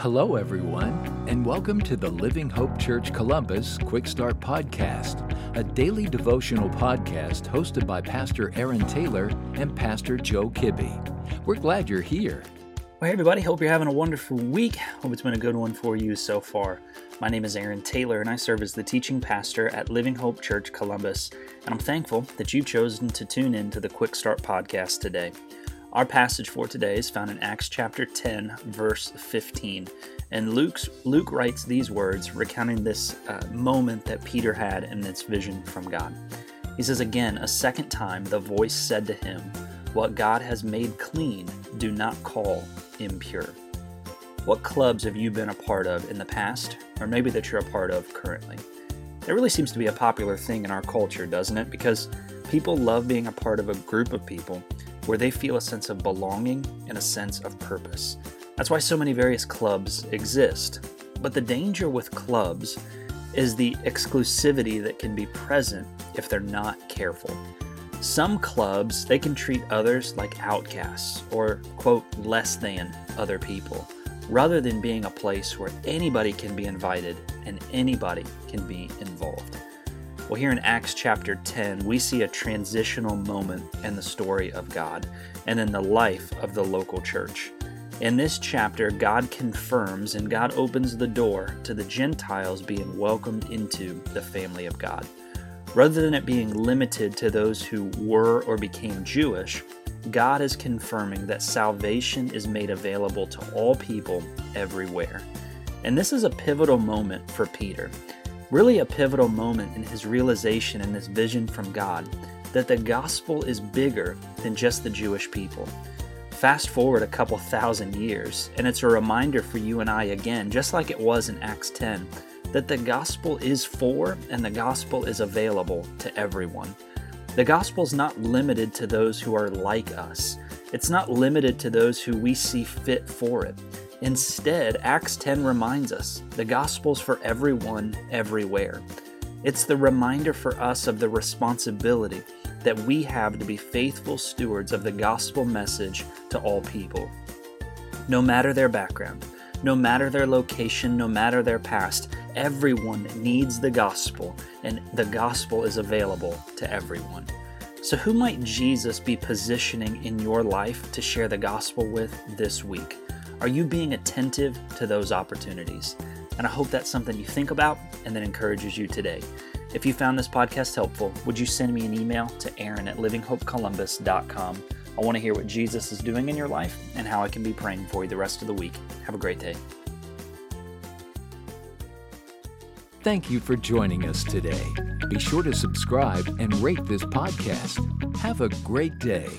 Hello, everyone, and welcome to the Living Hope Church Columbus Quick Start Podcast, a daily devotional podcast hosted by Pastor Aaron Taylor and Pastor Joe Kibbe. We're glad you're here. Well, hey, everybody, hope you're having a wonderful week. Hope it's been a good one for you so far. My name is Aaron Taylor, and I serve as the teaching pastor at Living Hope Church Columbus. And I'm thankful that you've chosen to tune in to the Quick Start Podcast today. Our passage for today is found in Acts chapter 10, verse 15. And Luke's, Luke writes these words, recounting this uh, moment that Peter had in this vision from God. He says, Again, a second time, the voice said to him, What God has made clean, do not call impure. What clubs have you been a part of in the past, or maybe that you're a part of currently? It really seems to be a popular thing in our culture, doesn't it? Because people love being a part of a group of people where they feel a sense of belonging and a sense of purpose. That's why so many various clubs exist. But the danger with clubs is the exclusivity that can be present if they're not careful. Some clubs, they can treat others like outcasts or, quote, less than other people, rather than being a place where anybody can be invited and anybody can be involved. Well, here in Acts chapter 10, we see a transitional moment in the story of God and in the life of the local church. In this chapter, God confirms and God opens the door to the Gentiles being welcomed into the family of God. Rather than it being limited to those who were or became Jewish, God is confirming that salvation is made available to all people everywhere. And this is a pivotal moment for Peter really a pivotal moment in his realization and this vision from God that the gospel is bigger than just the Jewish people. Fast forward a couple thousand years, and it's a reminder for you and I again, just like it was in Acts 10, that the gospel is for and the gospel is available to everyone. The gospel is not limited to those who are like us. It's not limited to those who we see fit for it. Instead, Acts 10 reminds us the gospel's for everyone, everywhere. It's the reminder for us of the responsibility that we have to be faithful stewards of the gospel message to all people. No matter their background, no matter their location, no matter their past, everyone needs the gospel, and the gospel is available to everyone. So, who might Jesus be positioning in your life to share the gospel with this week? Are you being attentive to those opportunities? And I hope that's something you think about and that encourages you today. If you found this podcast helpful, would you send me an email to aaron at livinghopecolumbus.com? I want to hear what Jesus is doing in your life and how I can be praying for you the rest of the week. Have a great day. Thank you for joining us today. Be sure to subscribe and rate this podcast. Have a great day.